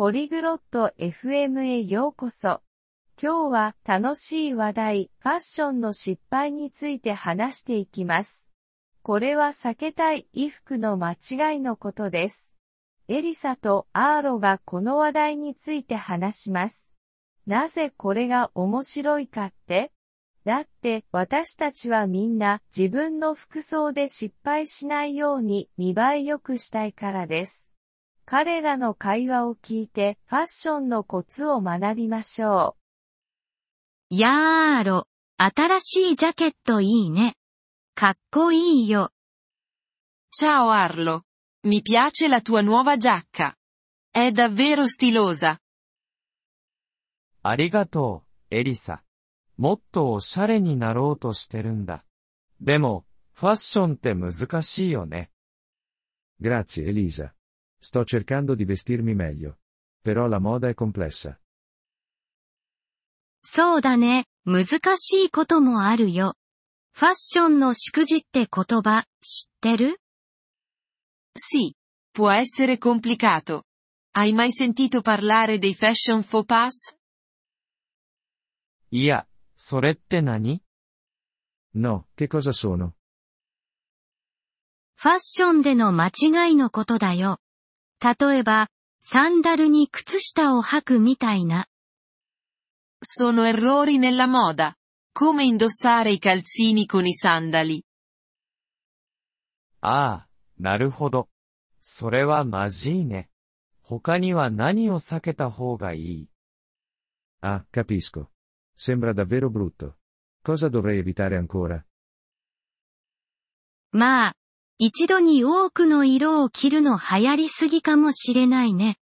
ポリグロット FM へようこそ。今日は楽しい話題、ファッションの失敗について話していきます。これは避けたい衣服の間違いのことです。エリサとアーロがこの話題について話します。なぜこれが面白いかって？だって私たちはみんな自分の服装で失敗しないように見栄え良くしたいからです。彼らの会話を聞いてファッションのコツを学びましょう。やーろ、新しいジャケットいいね。かっこいいよ。Ciao Arlo. Mi piace la tua nuova giacca. È davvero stilosa. ありがとう、エリサ。もっとおしゃれになろうとしてるんだ。でも、ファッションって難しいよね。Grazie, Elisa. Sto cercando di vestirmi meglio. Però la moda è complessa. そうだね、難しいこともあるよ。ファッションの祝辞って言葉、知ってる Sì, può essere complicato. Hai mai sentito parlare dei fashion faux pas? いや、それって何 No, che cosa sono? ファッションでの間違いのことだよ。 例えば、サンダルに靴下を履くみたいな。Sono errori nella moda. Come indossare i calzini con i sandali. ああ、なるほど。それはまじいね。他には何を避けた方がいい Ah, capisco. Sembra davvero brutto. Cosa dovrei evitare ancora? まあ、一度に多くの色を着るの流行りすぎかもしれないね。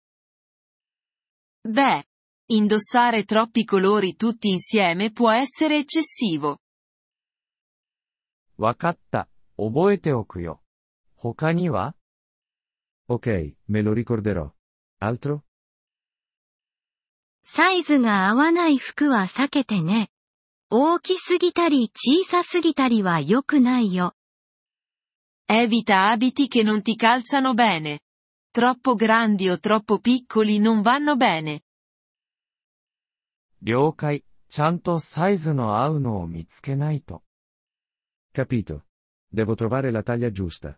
Beh, indossare troppi colori tutti insieme può essere eccessivo. わかった。覚えておくよ。他には Ok, me lo ricorderò. Altro? サイズが合わない服は避けてね。大きすぎたり小さすぎたりは良くないよ。Evita abiti che non ti calzano bene. Troppo grandi o troppo piccoli non vanno bene. 了解。ちゃんとサイズの合うのを見つけないと。Capito. Devo trovare la taglia giusta.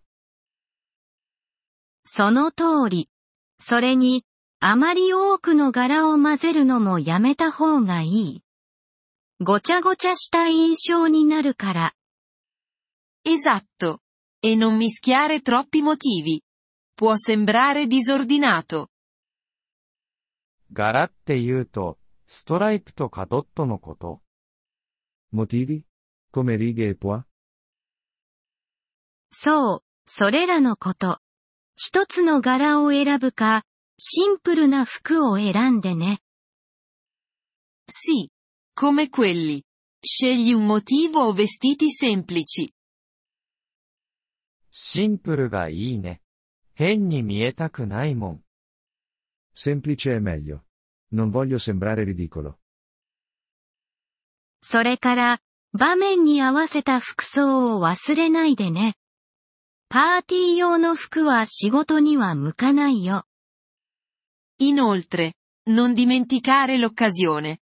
その通り。それに、あまり多くの柄を混ぜるのもやめた方がいい。ごちゃごちゃした印象になるから。Esatto. E non mischiare troppi motivi. Può sembrare disordinato. 柄って言うと、ストライプとかドットのこと Motivi? Come righe e pois? そう、それらのこと。一つの柄を選ぶか、シンプルな服を選んでね。Sì. Come quelli. Scegli un motivo o vestiti semplici. シンプルがいいね。変に見えたくないもん。Semplice è meglio. Non voglio sembrare ridicolo. それから、場面に合わせた服装を忘れないでね。パーティー用の服は仕事には向かないよ。Inoltre, non dimenticare l'occasione.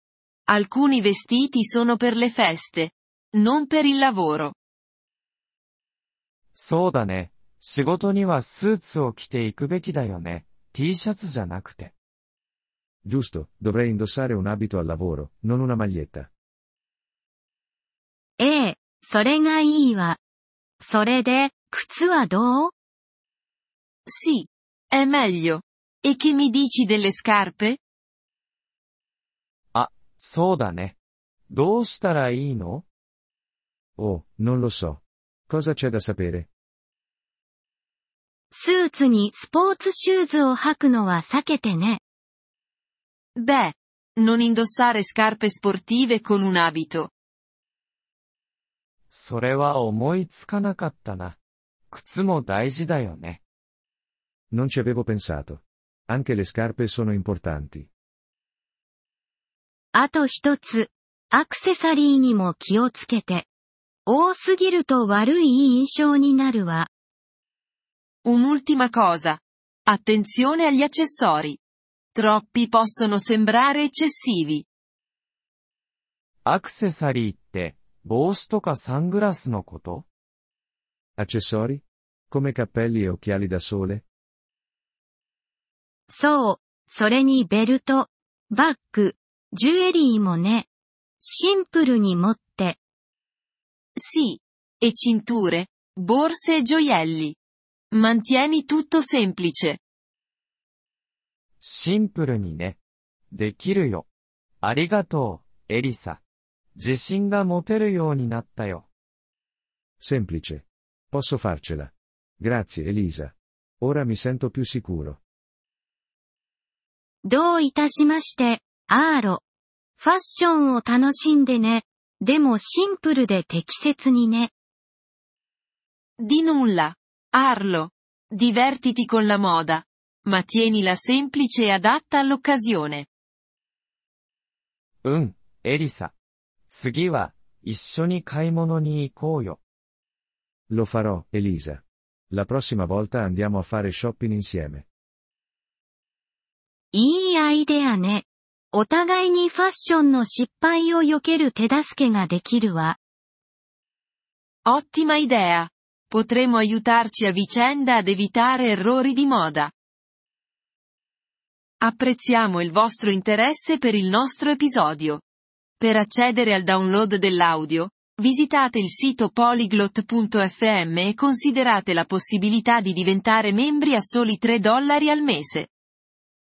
Alcuni vestiti sono per le feste, non per il lavoro. そうだね。仕事にはスーツを着ていくべきだよね。T シャツじゃなくて。Giusto, dovrei indossare un abito al lavoro, non una maglietta. ええ、それがいいわ。それで、靴はどう Sì, è meglio. E che mi dici delle scarpe? あ、そうだね。どうしたらいいの Oh, non lo so. Cosa c'è da sapere? スーツにスポーツシューズを履くのは避けてね。Beh, non indossare scarpe sportive con un abito. それは思いつかなかったな。靴も大事だよね。Non ci avevo pensato. Anche le scarpe sono importanti. あと一つ、アクセサリーにも気をつけて。 多すぎると悪い印象になるわ。Un'ultima cosa. Attenzione agli accessori. Troppi possono sembrare eccessivi. アクセサリーって、帽子とかサングラスのこと Accessori? Come cappelli e occhiali da sole? そう、それにベルト、バッグ、ジュエリーもね。シンプルに持って、Sì. E cinture, borse e gioielli. Mantieni tutto semplice. シンプルにね。できるよ。ありがとう、エリサ。自信が持てるようになったよ。 Semplice. Posso farcela. Grazie Elisa. Ora mi sento più sicuro. どういたしまして、アーロ。ファッションを楽しんでね。 でもシンプルで適切にね。 Di nulla. Arlo. Divertiti con la moda. Ma tienila semplice e adatta all'occasione. うん、エリサ。次は、一緒に買い物に行こうよ。 Lo farò, Elisa. La prossima volta andiamo a fare shopping insieme. いいアイデアね。 お互いにファッションの失敗を避ける手助けができるわ。 Ottima idea. Potremo aiutarci a vicenda ad evitare errori di moda. Apprezziamo il vostro interesse per il nostro episodio. Per accedere al download dell'audio, visitate il sito polyglot.fm e considerate la possibilità di diventare membri a soli 3 dollari al mese.